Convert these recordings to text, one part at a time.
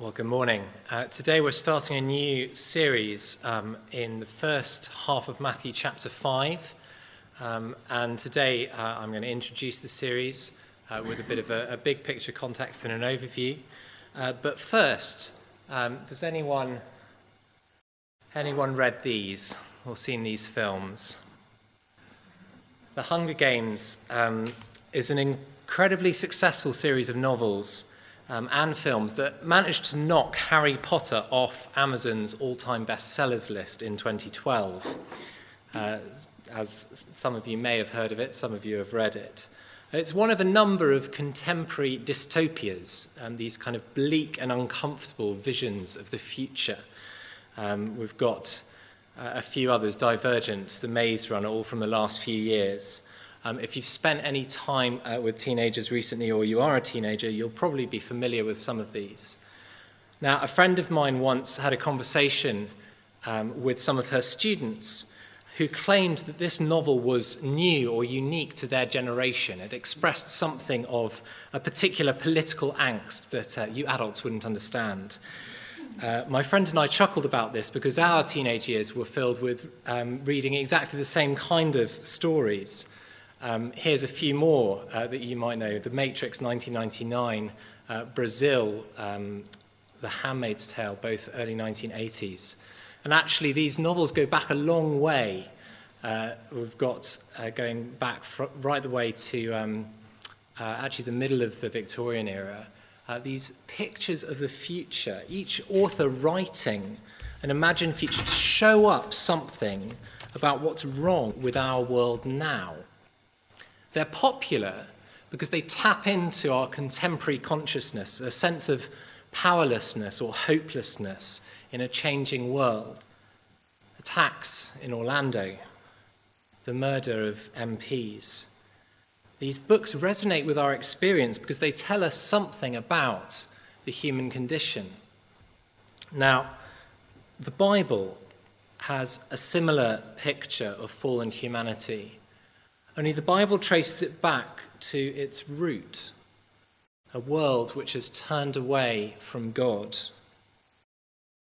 Well, good morning. Uh, today we're starting a new series um, in the first half of Matthew chapter 5. Um, and today uh, I'm going to introduce the series uh, with a bit of a, a, big picture context and an overview. Uh, but first, um, does anyone, anyone read these or seen these films? The Hunger Games um, is an incredibly successful series of novels um, and films that managed to knock Harry Potter off Amazon's all time bestsellers list in 2012. Uh, as some of you may have heard of it, some of you have read it. It's one of a number of contemporary dystopias, um, these kind of bleak and uncomfortable visions of the future. Um, we've got uh, a few others, Divergent, The Maze Runner, all from the last few years. Um, if you've spent any time uh, with teenagers recently or you are a teenager, you'll probably be familiar with some of these. Now, a friend of mine once had a conversation um, with some of her students who claimed that this novel was new or unique to their generation. It expressed something of a particular political angst that uh, you adults wouldn't understand. Uh, my friend and I chuckled about this because our teenage years were filled with um, reading exactly the same kind of stories. Um, here's a few more uh, that you might know. The Matrix 1999, uh, Brazil, um, The Handmaid's Tale, both early 1980s. And actually, these novels go back a long way. Uh, we've got uh, going back right the way to um, uh, actually the middle of the Victorian era. Uh, these pictures of the future, each author writing an imagined future to show up something about what's wrong with our world now. They're popular because they tap into our contemporary consciousness, a sense of powerlessness or hopelessness in a changing world. Attacks in Orlando, the murder of MPs. These books resonate with our experience because they tell us something about the human condition. Now, the Bible has a similar picture of fallen humanity only the Bible traces it back to its root a world which has turned away from God.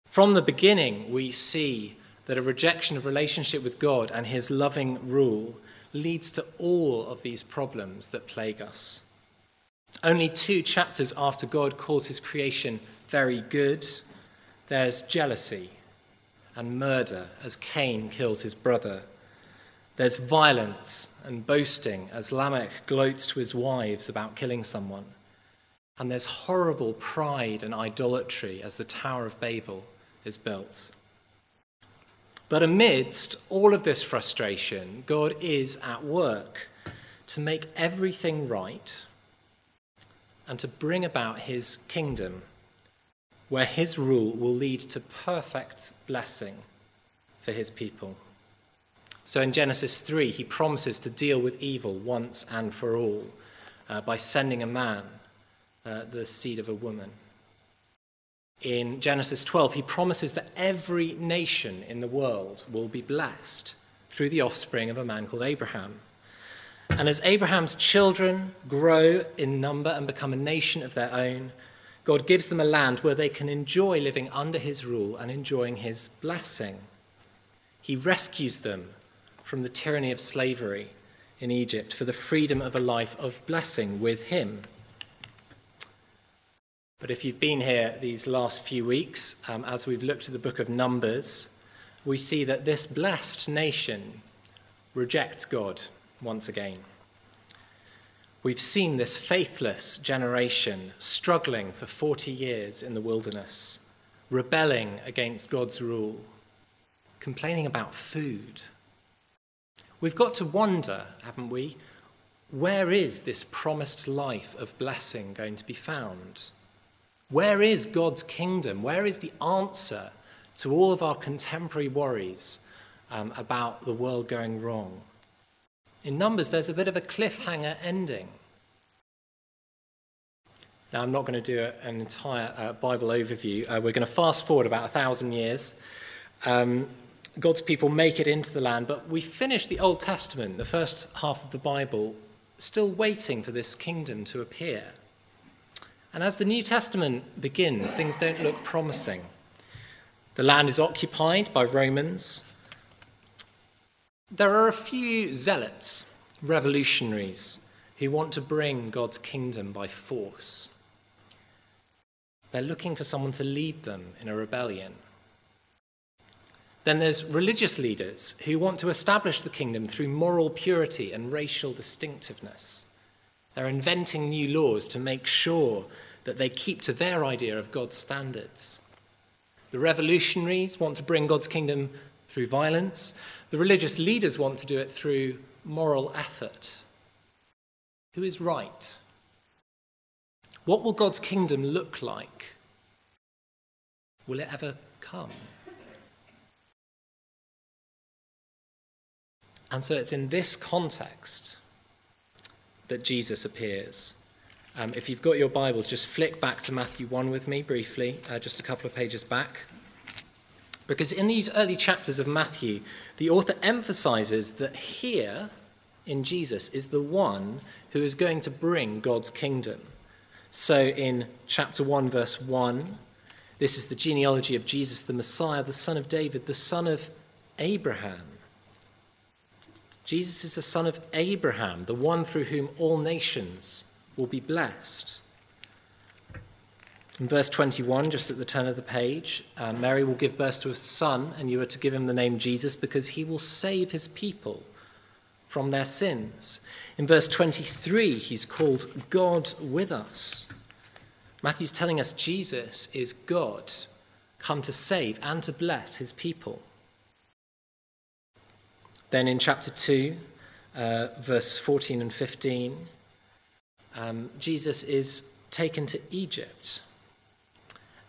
From the beginning, we see that a rejection of relationship with God and his loving rule leads to all of these problems that plague us. Only two chapters after God calls his creation very good, there's jealousy and murder as Cain kills his brother. There's violence and boasting as Lamech gloats to his wives about killing someone. And there's horrible pride and idolatry as the Tower of Babel is built. But amidst all of this frustration, God is at work to make everything right and to bring about his kingdom, where his rule will lead to perfect blessing for his people. So in Genesis 3, he promises to deal with evil once and for all uh, by sending a man, uh, the seed of a woman. In Genesis 12, he promises that every nation in the world will be blessed through the offspring of a man called Abraham. And as Abraham's children grow in number and become a nation of their own, God gives them a land where they can enjoy living under his rule and enjoying his blessing. He rescues them from the tyranny of slavery in Egypt for the freedom of a life of blessing with Him. But if you've been here these last few weeks, um, as we've looked at the book of Numbers, we see that this blessed nation rejects God once again. We've seen this faithless generation struggling for 40 years in the wilderness, rebelling against God's rule, complaining about food We've got to wonder, haven't we, where is this promised life of blessing going to be found? Where is God's kingdom? Where is the answer to all of our contemporary worries um, about the world going wrong? In Numbers, there's a bit of a cliffhanger ending. Now, I'm not going to do an entire uh, Bible overview. Uh, we're going to fast forward about a thousand years. Um, God's people make it into the land, but we finish the Old Testament, the first half of the Bible, still waiting for this kingdom to appear. And as the New Testament begins, things don't look promising. The land is occupied by Romans. There are a few zealots, revolutionaries, who want to bring God's kingdom by force. They're looking for someone to lead them in a rebellion. Then there's religious leaders who want to establish the kingdom through moral purity and racial distinctiveness. They're inventing new laws to make sure that they keep to their idea of God's standards. The revolutionaries want to bring God's kingdom through violence. The religious leaders want to do it through moral effort. Who is right? What will God's kingdom look like? Will it ever come? And so it's in this context that Jesus appears. Um, if you've got your Bibles, just flick back to Matthew 1 with me briefly, uh, just a couple of pages back. Because in these early chapters of Matthew, the author emphasizes that here in Jesus is the one who is going to bring God's kingdom. So in chapter 1, verse 1, this is the genealogy of Jesus, the Messiah, the son of David, the son of Abraham. Jesus is the son of Abraham, the one through whom all nations will be blessed. In verse 21, just at the turn of the page, uh, Mary will give birth to a son, and you are to give him the name Jesus because he will save his people from their sins. In verse 23, he's called God with us. Matthew's telling us Jesus is God, come to save and to bless his people. Then in chapter 2, uh, verse 14 and 15, um, Jesus is taken to Egypt.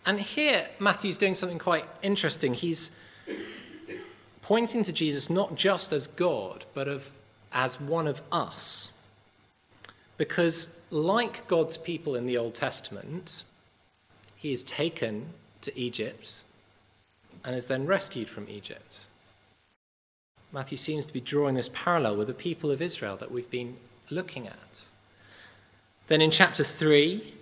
And here, Matthew's doing something quite interesting. He's pointing to Jesus not just as God, but of, as one of us. Because, like God's people in the Old Testament, he is taken to Egypt and is then rescued from Egypt. Matthew seems to be drawing this parallel with the people of Israel that we've been looking at. Then in chapter 3,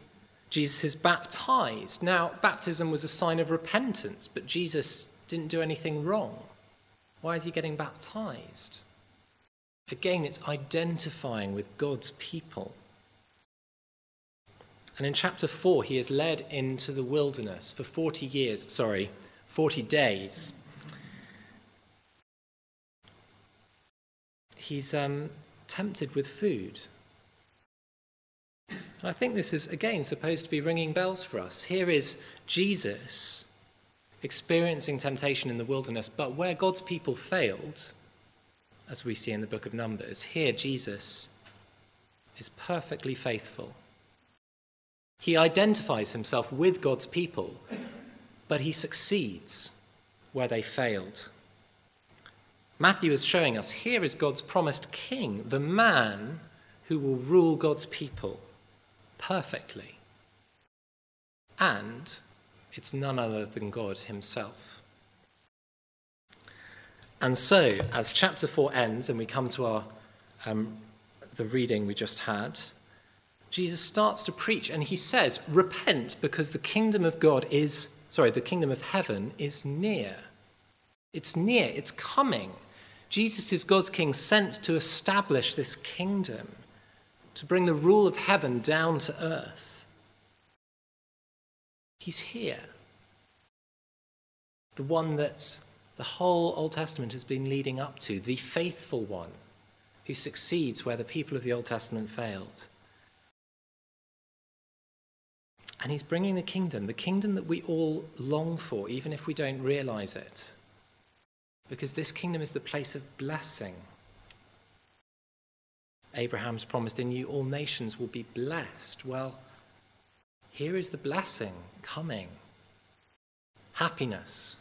Jesus is baptized. Now, baptism was a sign of repentance, but Jesus didn't do anything wrong. Why is he getting baptized? Again, it's identifying with God's people. And in chapter 4, he is led into the wilderness for 40 years, sorry, 40 days. He's um, tempted with food. And I think this is, again, supposed to be ringing bells for us. Here is Jesus experiencing temptation in the wilderness, but where God's people failed, as we see in the book of Numbers, here Jesus is perfectly faithful. He identifies himself with God's people, but he succeeds where they failed. Matthew is showing us here is God's promised king, the man who will rule God's people perfectly. And it's none other than God himself. And so, as chapter 4 ends and we come to our, um, the reading we just had, Jesus starts to preach and he says, Repent because the kingdom of God is, sorry, the kingdom of heaven is near. It's near, it's coming. Jesus is God's king sent to establish this kingdom, to bring the rule of heaven down to earth. He's here. The one that the whole Old Testament has been leading up to, the faithful one who succeeds where the people of the Old Testament failed. And he's bringing the kingdom, the kingdom that we all long for, even if we don't realize it because this kingdom is the place of blessing. Abraham's promised, In you all nations will be blessed. Well, here is the blessing coming happiness,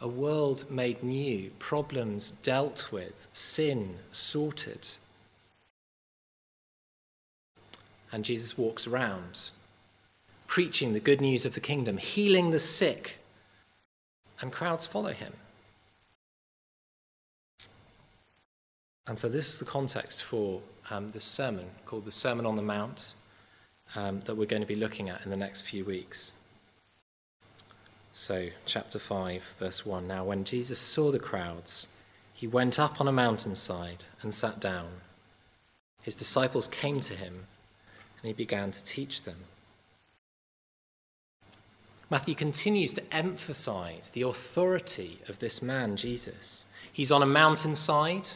a world made new, problems dealt with, sin sorted. And Jesus walks around, preaching the good news of the kingdom, healing the sick, and crowds follow him. And so, this is the context for um, this sermon called the Sermon on the Mount. um, that we're going to be looking at in the next few weeks. So, chapter 5, verse 1. Now, when Jesus saw the crowds, he went up on a mountainside and sat down. His disciples came to him, and he began to teach them. Matthew continues to emphasize the authority of this man, Jesus. He's on a mountainside.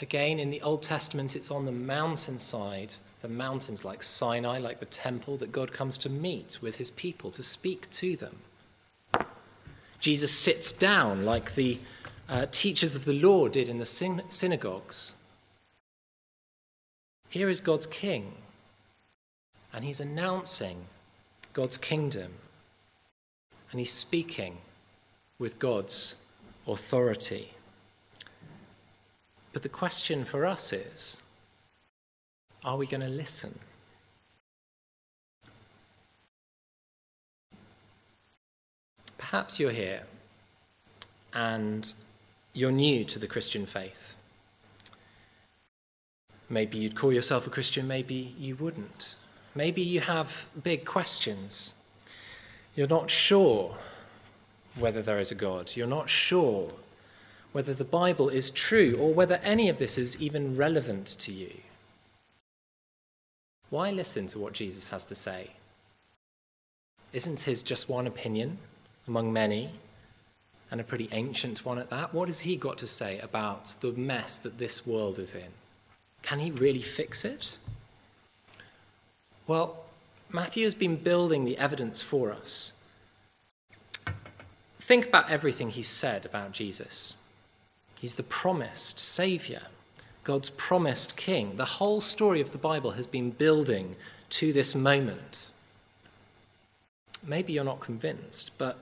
Again, in the Old Testament, it's on the mountainside, the mountains like Sinai, like the temple, that God comes to meet with his people, to speak to them. Jesus sits down like the uh, teachers of the law did in the syn- synagogues. Here is God's king, and he's announcing God's kingdom and he's speaking with God's authority. But the question for us is are we going to listen? Perhaps you're here and you're new to the Christian faith. Maybe you'd call yourself a Christian, maybe you wouldn't. Maybe you have big questions. You're not sure whether there is a God. You're not sure whether the Bible is true or whether any of this is even relevant to you. Why listen to what Jesus has to say? Isn't his just one opinion among many, and a pretty ancient one at that? What has he got to say about the mess that this world is in? Can he really fix it? Well, Matthew has been building the evidence for us. Think about everything he's said about Jesus. He's the promised Savior, God's promised King. The whole story of the Bible has been building to this moment. Maybe you're not convinced, but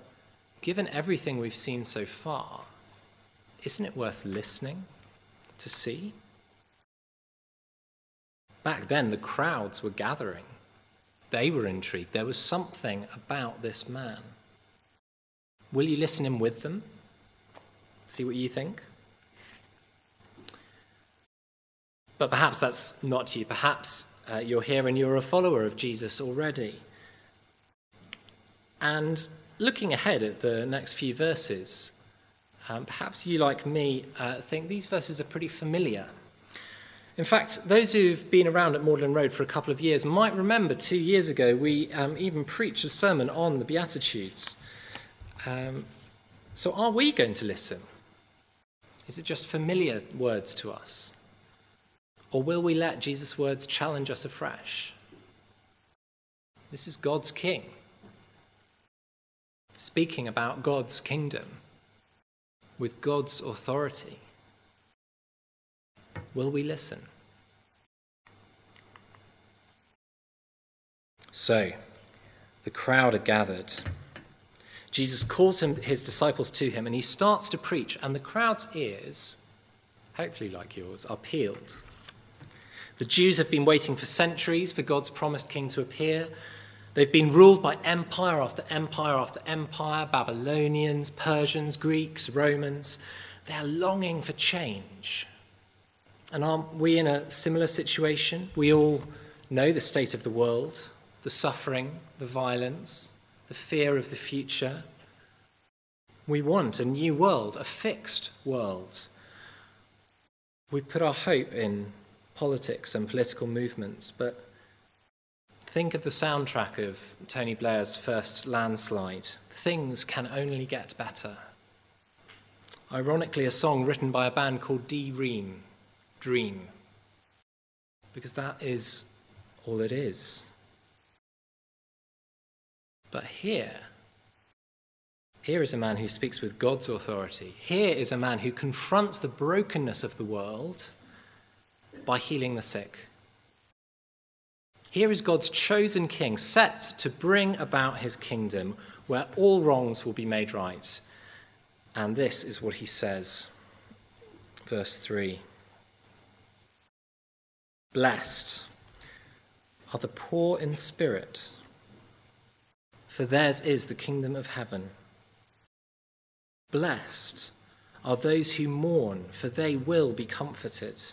given everything we've seen so far, isn't it worth listening to see? Back then, the crowds were gathering. They were intrigued. There was something about this man. Will you listen in with them? See what you think? But perhaps that's not you. Perhaps uh, you're here and you're a follower of Jesus already. And looking ahead at the next few verses, um, perhaps you, like me, uh, think these verses are pretty familiar. In fact, those who've been around at Magdalen Road for a couple of years might remember two years ago we um, even preached a sermon on the Beatitudes. Um, so, are we going to listen? Is it just familiar words to us? Or will we let Jesus' words challenge us afresh? This is God's King, speaking about God's kingdom with God's authority. Will we listen? So, the crowd are gathered. Jesus calls him, his disciples to him and he starts to preach, and the crowd's ears, hopefully like yours, are peeled. The Jews have been waiting for centuries for God's promised king to appear. They've been ruled by empire after empire after empire Babylonians, Persians, Greeks, Romans. They're longing for change. And aren't we in a similar situation? We all know the state of the world, the suffering, the violence, the fear of the future. We want a new world, a fixed world. We put our hope in politics and political movements, but think of the soundtrack of Tony Blair's first landslide. Things can only get better. Ironically, a song written by a band called D Ream dream. Because that is all it is. But here, here is a man who speaks with God's authority. Here is a man who confronts the brokenness of the world by healing the sick. Here is God's chosen king, set to bring about his kingdom where all wrongs will be made right. And this is what he says. Verse 3. Blessed are the poor in spirit, for theirs is the kingdom of heaven. Blessed are those who mourn, for they will be comforted.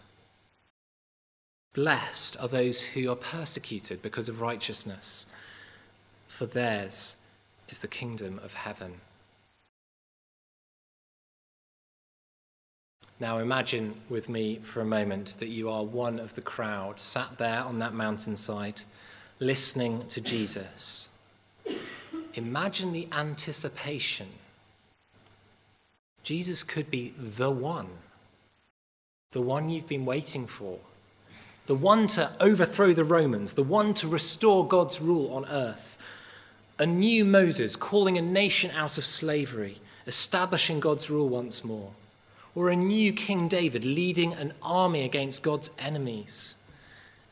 Blessed are those who are persecuted because of righteousness, for theirs is the kingdom of heaven. Now imagine with me for a moment that you are one of the crowd sat there on that mountainside listening to Jesus. Imagine the anticipation. Jesus could be the one, the one you've been waiting for the one to overthrow the Romans, the one to restore God's rule on earth. A new Moses calling a nation out of slavery, establishing God's rule once more. Or a new King David leading an army against God's enemies.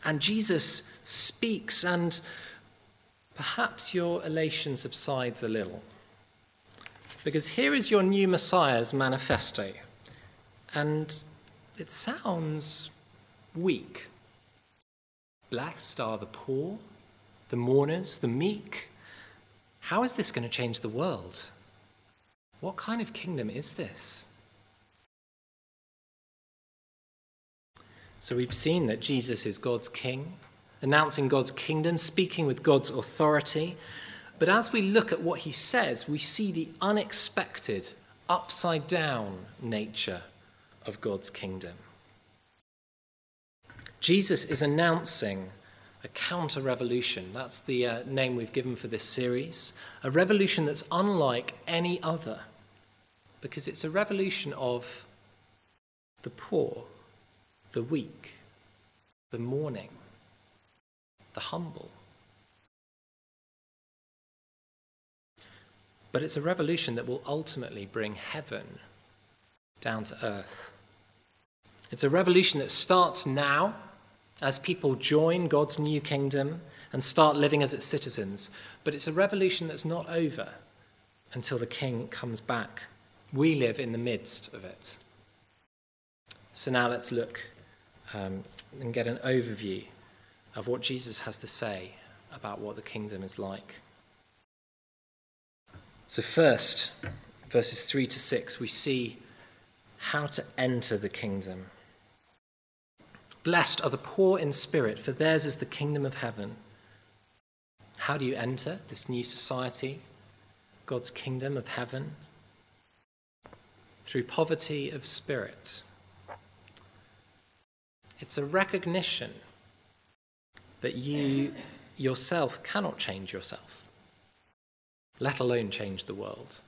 And Jesus speaks, and perhaps your elation subsides a little. Because here is your new Messiah's manifesto. And it sounds weak. Blessed are the poor, the mourners, the meek. How is this going to change the world? What kind of kingdom is this? So we've seen that Jesus is God's king, announcing God's kingdom, speaking with God's authority. But as we look at what he says, we see the unexpected, upside down nature of God's kingdom. Jesus is announcing a counter revolution. That's the uh, name we've given for this series. A revolution that's unlike any other, because it's a revolution of the poor, the weak, the mourning, the humble. But it's a revolution that will ultimately bring heaven down to earth. It's a revolution that starts now as people join God's new kingdom and start living as its citizens. But it's a revolution that's not over until the king comes back. We live in the midst of it. So now let's look um, and get an overview of what Jesus has to say about what the kingdom is like. So, first, verses 3 to 6, we see how to enter the kingdom. Blessed are the poor in spirit, for theirs is the kingdom of heaven. How do you enter this new society, God's kingdom of heaven? Through poverty of spirit. It's a recognition that you yourself cannot change yourself, let alone change the world.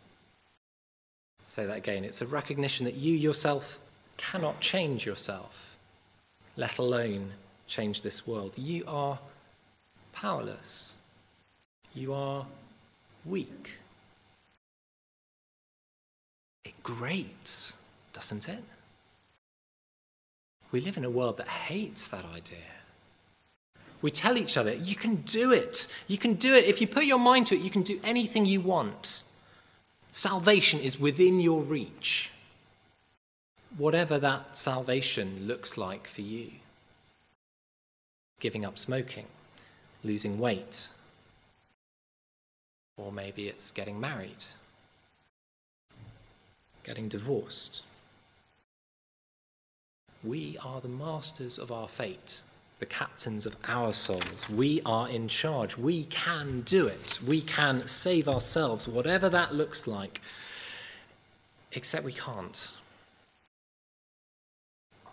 Say that again. It's a recognition that you yourself cannot change yourself let alone change this world. You are powerless. You are weak. It grates, doesn't it? We live in a world that hates that idea. We tell each other, you can do it. You can do it. If you put your mind to it, you can do anything you want. Salvation is within your reach whatever that salvation looks like for you. Giving up smoking, losing weight, or maybe it's getting married, getting divorced. We are the masters of our fate, the captains of our souls. We are in charge. We can do it. We can save ourselves, whatever that looks like, except we can't.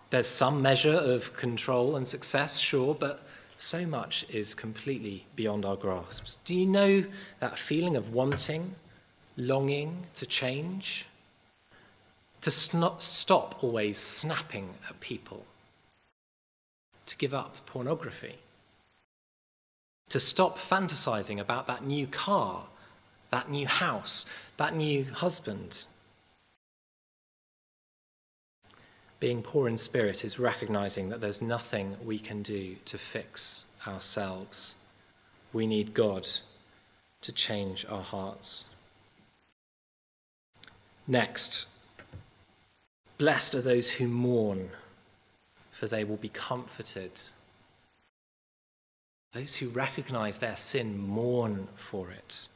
There's some measure of control and success, sure, but so much is completely beyond our grasps. Do you know that feeling of wanting, longing to change? To stop always snapping at people? To give up pornography? To stop fantasizing about that new car, that new house, that new husband? Being poor in spirit is recognizing that there's nothing we can do to fix ourselves. We need God to change our hearts. Next, blessed are those who mourn, for they will be comforted. Those who recognize their sin mourn for it.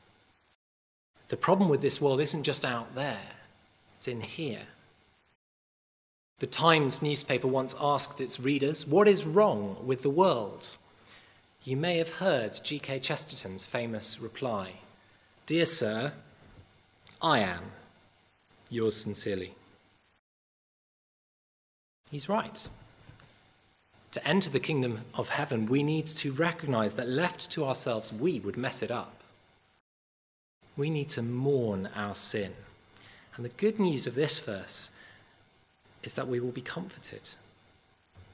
The problem with this world isn't just out there, it's in here. The Times newspaper once asked its readers, What is wrong with the world? You may have heard G.K. Chesterton's famous reply Dear Sir, I am. Yours sincerely. He's right. To enter the kingdom of heaven, we need to recognize that left to ourselves, we would mess it up. We need to mourn our sin. And the good news of this verse is that we will be comforted.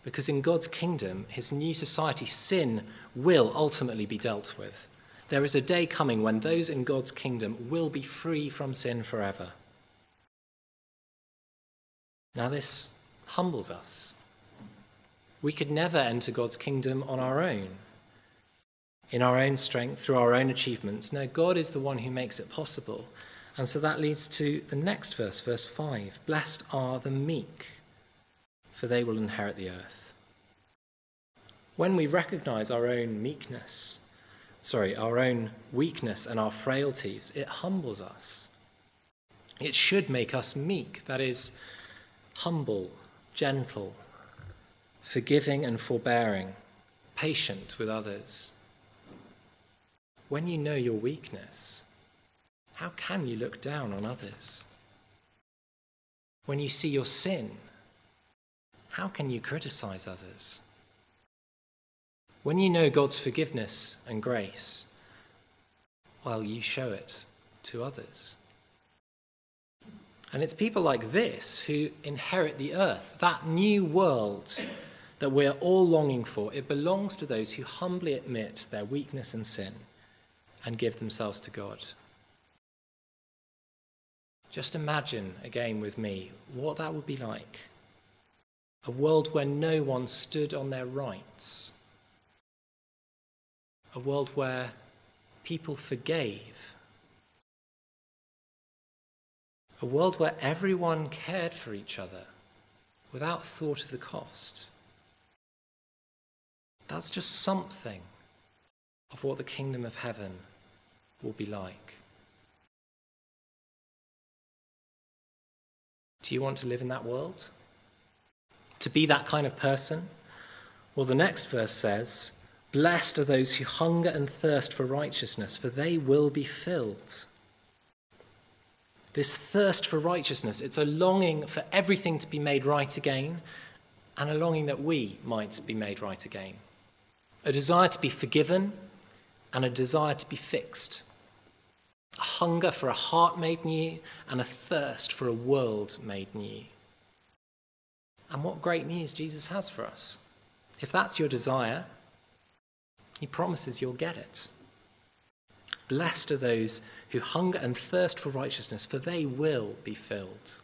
Because in God's kingdom, his new society, sin will ultimately be dealt with. There is a day coming when those in God's kingdom will be free from sin forever. Now, this humbles us. We could never enter God's kingdom on our own, in our own strength, through our own achievements. No, God is the one who makes it possible. And so that leads to the next verse, verse 5 Blessed are the meek, for they will inherit the earth. When we recognize our own meekness, sorry, our own weakness and our frailties, it humbles us. It should make us meek, that is, humble, gentle, forgiving and forbearing, patient with others. When you know your weakness, how can you look down on others? When you see your sin, how can you criticize others? When you know God's forgiveness and grace, well, you show it to others. And it's people like this who inherit the earth, that new world that we're all longing for. It belongs to those who humbly admit their weakness and sin and give themselves to God. Just imagine again with me what that would be like. A world where no one stood on their rights. A world where people forgave. A world where everyone cared for each other without thought of the cost. That's just something of what the kingdom of heaven will be like. Do you want to live in that world? To be that kind of person? Well, the next verse says, Blessed are those who hunger and thirst for righteousness, for they will be filled. This thirst for righteousness, it's a longing for everything to be made right again, and a longing that we might be made right again a desire to be forgiven, and a desire to be fixed. A hunger for a heart made new, and a thirst for a world made new. And what great news Jesus has for us. If that's your desire, he promises you'll get it. Blessed are those who hunger and thirst for righteousness, for they will be filled.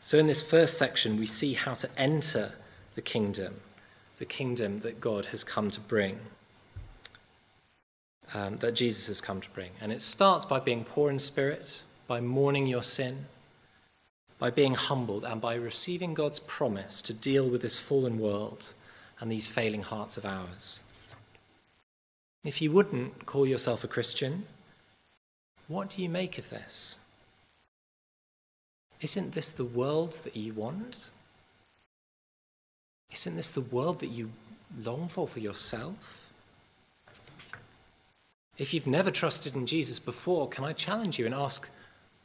So, in this first section, we see how to enter the kingdom the kingdom that God has come to bring, um, that Jesus has come to bring. And it starts by being poor in spirit, by mourning your sin, by being humbled, and by receiving God's promise to deal with this fallen world and these failing hearts of ours. If you wouldn't call yourself a Christian, what do you make of this? Isn't this the world that you want? Isn't this the world that you long for for yourself? If you've never trusted in Jesus before, can I challenge you and ask,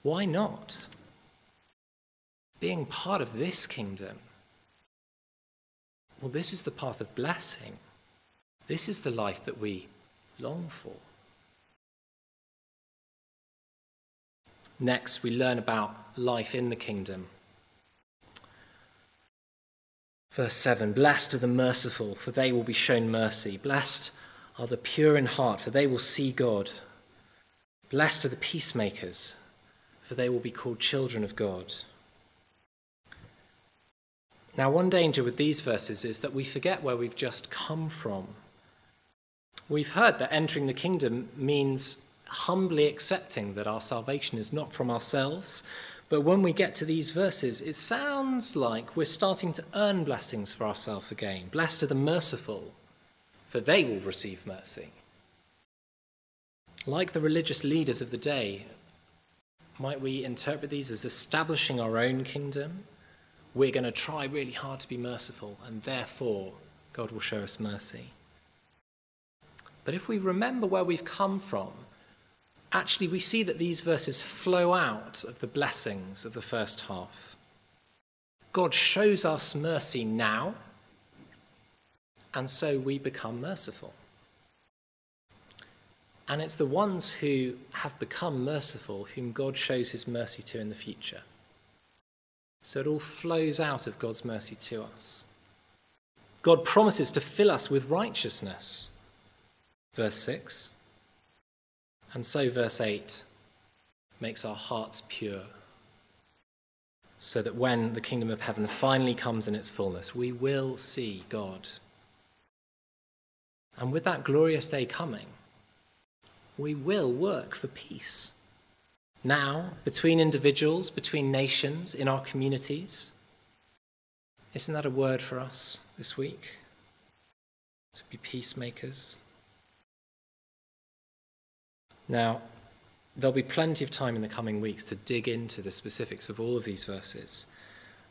why not? Being part of this kingdom, well, this is the path of blessing. This is the life that we long for. Next, we learn about life in the kingdom. Verse 7 Blessed are the merciful, for they will be shown mercy. Blessed are the pure in heart, for they will see God. Blessed are the peacemakers, for they will be called children of God. Now, one danger with these verses is that we forget where we've just come from We've heard that entering the kingdom means humbly accepting that our salvation is not from ourselves. But when we get to these verses, it sounds like we're starting to earn blessings for ourselves again. Blessed are the merciful, they will receive mercy. Like the religious leaders of the day, might we interpret these as establishing our own kingdom? We're going to try really hard to be merciful, and therefore God will show us mercy. But if we remember where we've come from, actually we see that these verses flow out of the blessings of the first half. God shows us mercy now, and so we become merciful. And it's the ones who have become merciful whom God shows his mercy to in the future. So it all flows out of God's mercy to us. God promises to fill us with righteousness. Verse 6. And so, verse 8 makes our hearts pure, so that when the kingdom of heaven finally comes in its fullness, we will see God. And with that glorious day coming, we will work for peace. Now, between individuals, between nations, in our communities. Isn't that a word for us this week? To be peacemakers. Now, there'll be plenty of time in the coming weeks to dig into the specifics of all of these verses.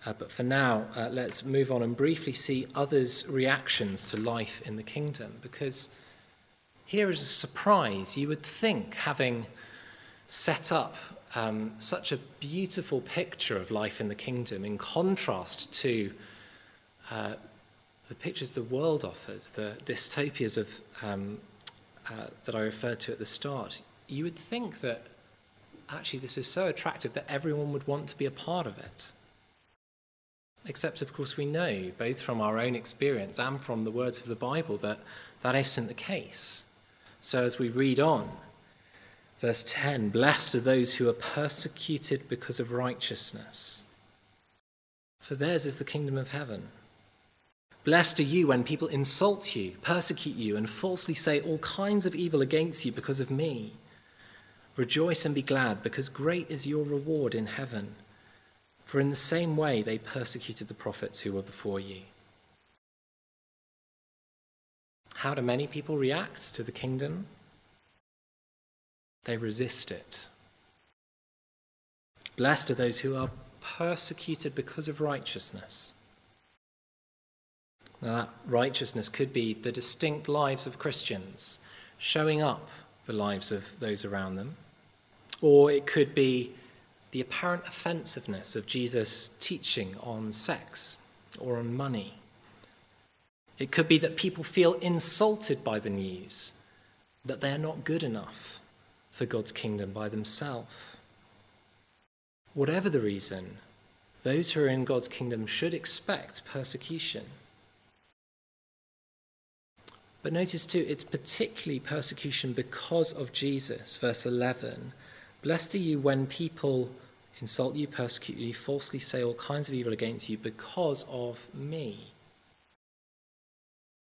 Uh, but for now, uh, let's move on and briefly see others' reactions to life in the kingdom. Because here is a surprise. You would think, having set up um, such a beautiful picture of life in the kingdom in contrast to uh, the pictures the world offers, the dystopias of um, uh, that I referred to at the start, you would think that actually this is so attractive that everyone would want to be a part of it. Except, of course, we know, both from our own experience and from the words of the Bible, that that isn't the case. So, as we read on, verse 10 Blessed are those who are persecuted because of righteousness, for theirs is the kingdom of heaven. Blessed are you when people insult you, persecute you, and falsely say all kinds of evil against you because of me. Rejoice and be glad, because great is your reward in heaven. For in the same way they persecuted the prophets who were before you. How do many people react to the kingdom? They resist it. Blessed are those who are persecuted because of righteousness. Now, that righteousness could be the distinct lives of Christians showing up the lives of those around them, or it could be the apparent offensiveness of Jesus' teaching on sex or on money. It could be that people feel insulted by the news, that they are not good enough for God's kingdom by themselves. Whatever the reason, those who are in God's kingdom should expect persecution. But notice too, it's particularly persecution because of Jesus. Verse 11 Blessed are you when people insult you, persecute you, falsely say all kinds of evil against you because of me.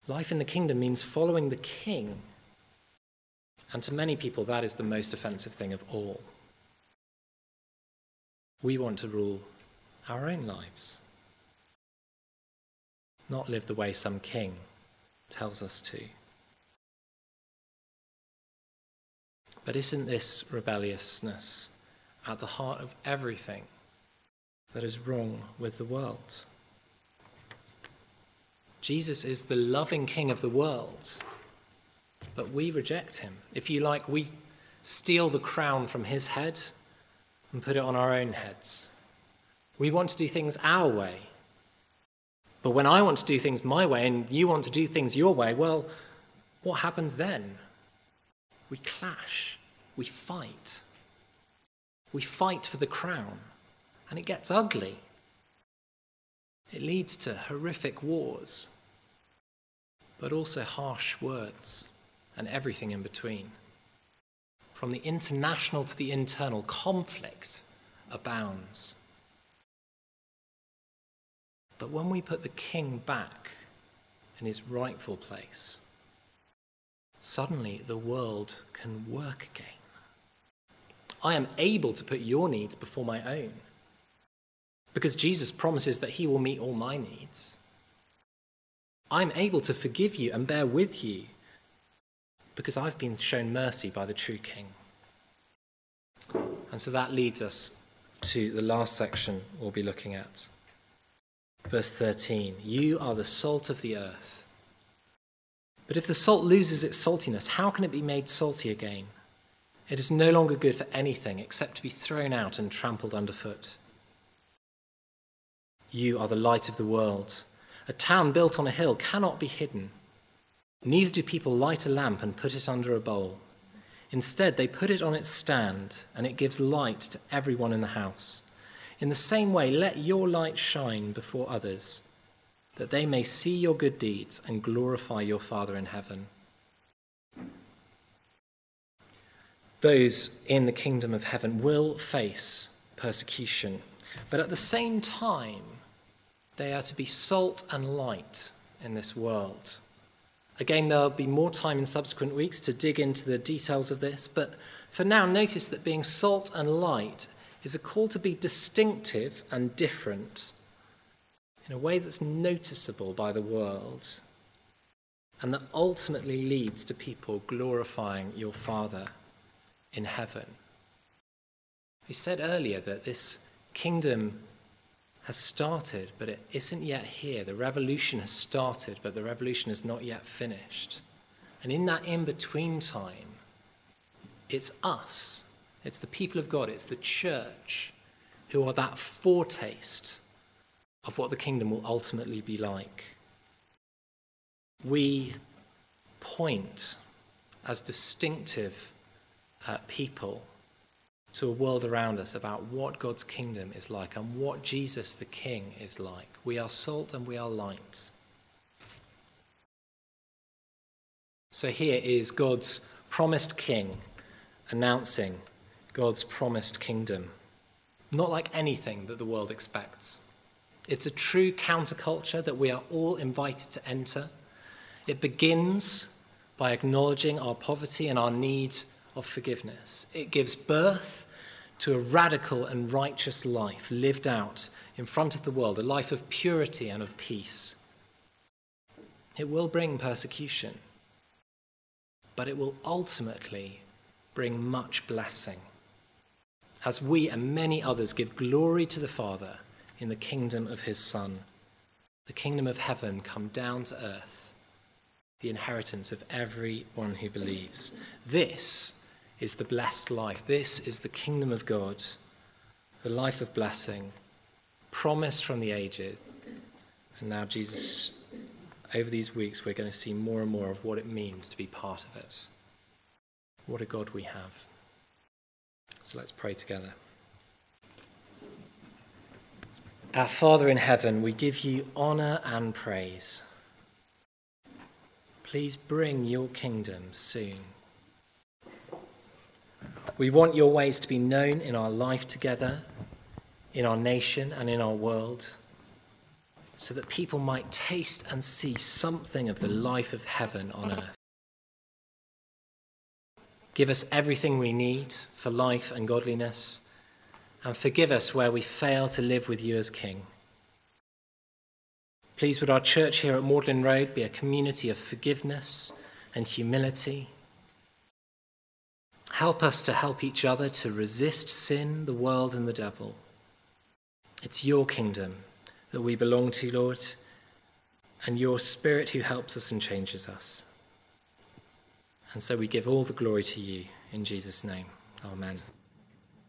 Life in the kingdom means following the king. And to many people, that is the most offensive thing of all. We want to rule our own lives, not live the way some king tells us to. But isn't this rebelliousness at the heart of everything that is wrong with the world? Jesus is the loving King of the world, but we reject him. If you like, we steal the crown from his head and put it on our own heads. We want to do things our way but when I want to do things my way and you want to do things your way, well, what happens then? We clash. We fight. We fight for the crown. And it gets ugly. It leads to horrific wars, but also harsh words and everything in between. From the international to the internal, conflict abounds. But when we put the king back in his rightful place, suddenly the world can work again. I am able to put your needs before my own because Jesus promises that he will meet all my needs. I'm able to forgive you and bear with you because I've been shown mercy by the true King. And so that leads us to the last section we'll be looking at. Verse 13 You are the salt of the earth. But if the salt loses its saltiness, how can it be made salty again? It is no longer good for anything except to be thrown out and trampled underfoot. You are the light of the world. A town built on a hill cannot be hidden. Neither do people light a lamp and put it under a bowl. Instead, they put it on its stand, and it gives light to everyone in the house. In the same way, let your light shine before others, that they may see your good deeds and glorify your Father in heaven. Those in the kingdom of heaven will face persecution, but at the same time, they are to be salt and light in this world. Again, there'll be more time in subsequent weeks to dig into the details of this, but for now, notice that being salt and light is a call to be distinctive and different in a way that's noticeable by the world and that ultimately leads to people glorifying your Father in heaven. We said earlier that this kingdom has started, but it isn't yet here. The revolution has started, but the revolution is not yet finished. And in that in between time, it's us, it's the people of God, it's the church who are that foretaste of what the kingdom will ultimately be like. We point as distinctive uh, people to a world around us about what God's kingdom is like and what Jesus the King is like. We are salt and we are light. So here is God's promised King announcing God's promised kingdom. Not like anything that the world expects. It's a true counterculture that we are all invited to enter. It begins by acknowledging our poverty and our need of forgiveness. It gives birth to a radical and righteous life lived out in front of the world, a life of purity and of peace. It will bring persecution, but it will ultimately bring much blessing as we and many others give glory to the Father in the kingdom of his Son, the kingdom of heaven come down to earth, the inheritance of everyone who believes. This is the blessed life. This is the kingdom of God, the life of blessing, promised from the ages. And now, Jesus, over these weeks, we're going to see more and more of what it means to be part of it. What a God we have. So let's pray together. Our Father in heaven, we give you honour and praise. Please bring your kingdom soon. We want your ways to be known in our life together, in our nation, and in our world, so that people might taste and see something of the life of heaven on earth. Give us everything we need for life and godliness, and forgive us where we fail to live with you as King. Please, would our church here at Magdalen Road be a community of forgiveness and humility Help us to help each other to resist sin, the world, and the devil. It's your kingdom that we belong to, Lord, and your Spirit who helps us and changes us. And so we give all the glory to you in Jesus' name. Amen.